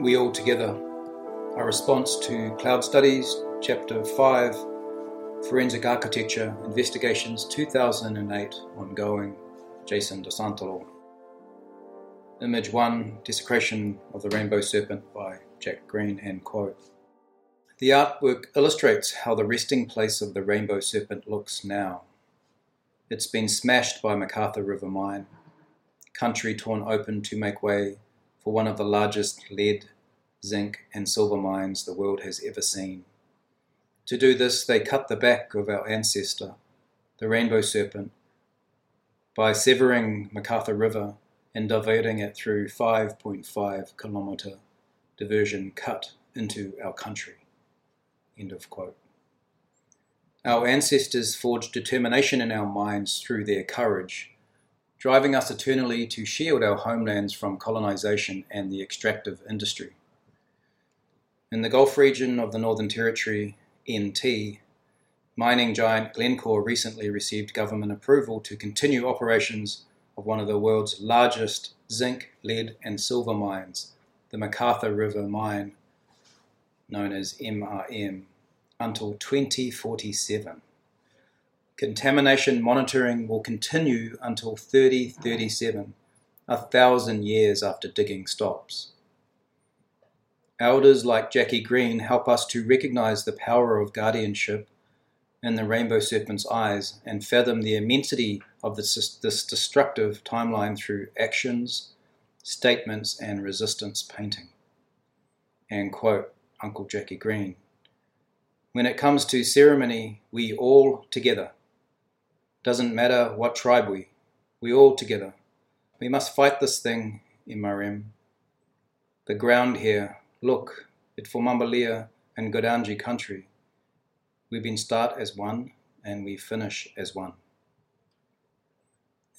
We All Together, our response to Cloud Studies, Chapter 5, Forensic Architecture, Investigations 2008, ongoing, Jason De Santolo. Image 1, Desecration of the Rainbow Serpent by Jack Green, and quote. The artwork illustrates how the resting place of the rainbow serpent looks now. It's been smashed by MacArthur River Mine, country torn open to make way for one of the largest lead, zinc, and silver mines the world has ever seen. To do this, they cut the back of our ancestor, the rainbow serpent, by severing MacArthur River and diverting it through 5.5 kilometre diversion cut into our country. End of quote. Our ancestors forged determination in our minds through their courage driving us eternally to shield our homelands from colonization and the extractive industry. In the Gulf region of the Northern Territory, NT, mining giant Glencore recently received government approval to continue operations of one of the world's largest zinc, lead, and silver mines, the MacArthur River Mine, known as MRM, until 2047. Contamination monitoring will continue until 3037, a thousand years after digging stops. Elders like Jackie Green help us to recognize the power of guardianship in the rainbow serpent's eyes and fathom the immensity of this, this destructive timeline through actions, statements, and resistance painting. And quote Uncle Jackie Green When it comes to ceremony, we all together doesn't matter what tribe we, we all together. We must fight this thing, MRM. The ground here, look, it for Mambaliya and Gudanji country. We've been start as one and we finish as one.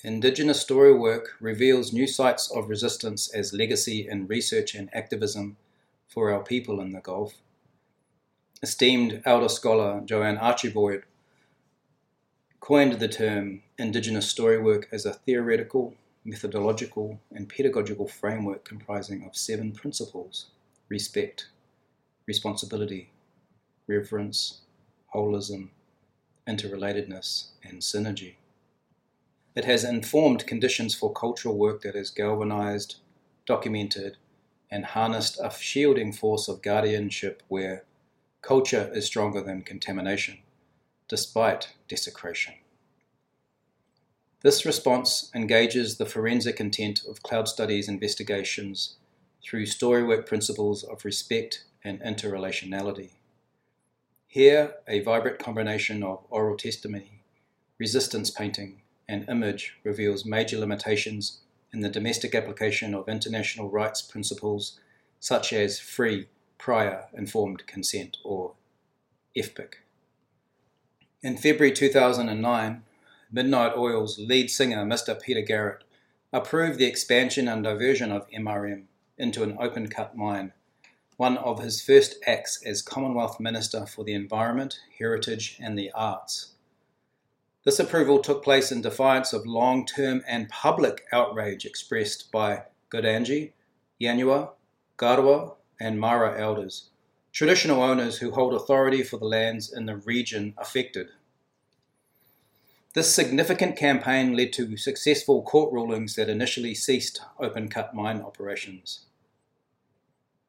Indigenous story work reveals new sites of resistance as legacy in research and activism for our people in the Gulf. Esteemed elder scholar Jo-ann Archibald coined the term Indigenous storywork as a theoretical, methodological, and pedagogical framework comprising of seven principles respect, responsibility, reverence, holism, interrelatedness, and synergy. It has informed conditions for cultural work that has galvanized, documented, and harnessed a shielding force of guardianship where culture is stronger than contamination despite desecration. This response engages the forensic intent of cloud studies investigations through storywork principles of respect and interrelationality. Here, a vibrant combination of oral testimony, resistance painting, and image reveals major limitations in the domestic application of international rights principles such as free, prior, informed consent, or FPIC. In February 2009, Midnight Oil's lead singer, Mr. Peter Garrett, approved the expansion and diversion of MRM into an open cut mine, one of his first acts as Commonwealth Minister for the Environment, Heritage and the Arts. This approval took place in defiance of long term and public outrage expressed by Gudanji, Yanyuwa, Garawa, and Mara elders traditional owners who hold authority for the lands in the region affected. This significant campaign led to successful court rulings that initially ceased open cut mine operations.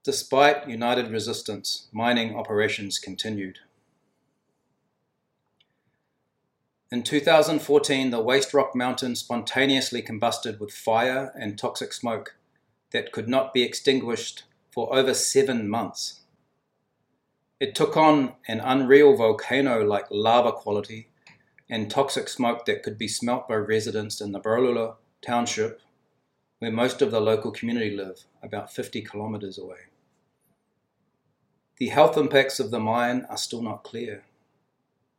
Despite united resistance, mining operations continued. In 2014, the Waste Rock Mountain spontaneously combusted with fire and toxic smoke that could not be extinguished for over seven months. It took on an unreal volcano like lava quality and toxic smoke that could be smelt by residents in the Borroloola township, where most of the local community live, about 50 kilometres away. The health impacts of the mine are still not clear.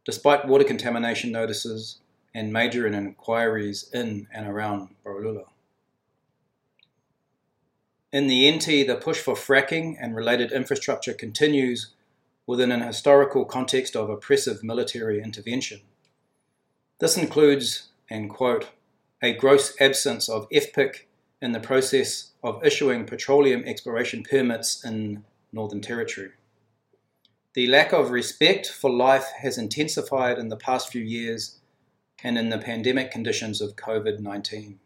Despite water contamination notices and major inquiries in and around Borroloola. In the NT, the push for fracking and related infrastructure continues within an historical context of oppressive military intervention. This includes, and quote, a gross absence of FPIC in the process of issuing petroleum exploration permits in Northern Territory. The lack of respect for life has intensified in the past few years and in the pandemic conditions of COVID 19.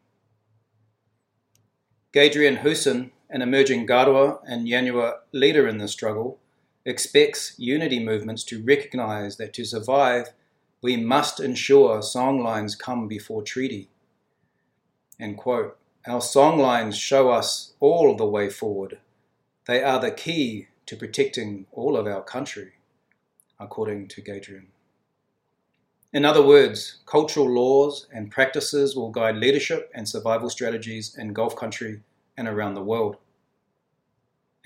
Gadrian Hoosan, an emerging Garawa and Yanyuwa leader in the struggle, expects unity movements to recognize that to survive, we must ensure songlines come before treaty. And quote, Our songlines show us all the way forward. They are the key to protecting all of our country, according to Gadrian. In other words, cultural laws and practices will guide leadership and survival strategies in Gulf country and around the world.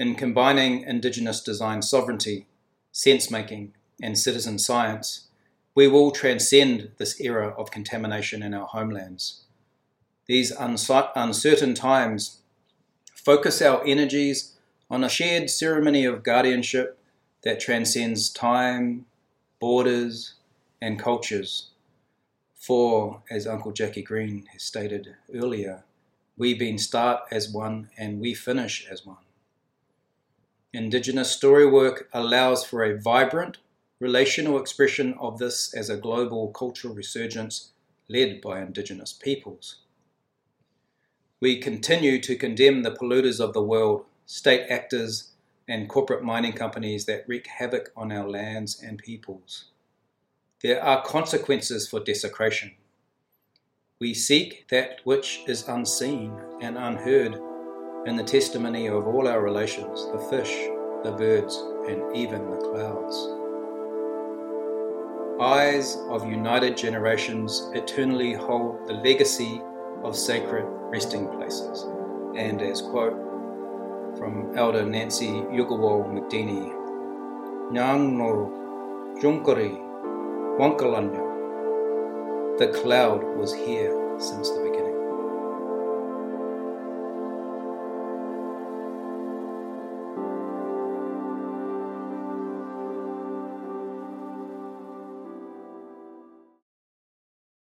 In combining Indigenous design sovereignty, sense making, and citizen science, we will transcend this era of contamination in our homelands. These uncertain times focus our energies on a shared ceremony of guardianship that transcends time, borders, and cultures. For, as Uncle Jackie Green has stated earlier, we being start as one and we finish as one. Indigenous story work allows for a vibrant, relational expression of this as a global cultural resurgence led by Indigenous peoples. We continue to condemn the polluters of the world, state actors, and corporate mining companies that wreak havoc on our lands and peoples. There are consequences for desecration. We seek that which is unseen and unheard in the testimony of all our relations the fish, the birds, and even the clouds. Eyes of united generations eternally hold the legacy of sacred resting places. And as quote from Elder Nancy Yugawal McDinny, Nyang no Junkari Wankalanya. The cloud was here since the beginning.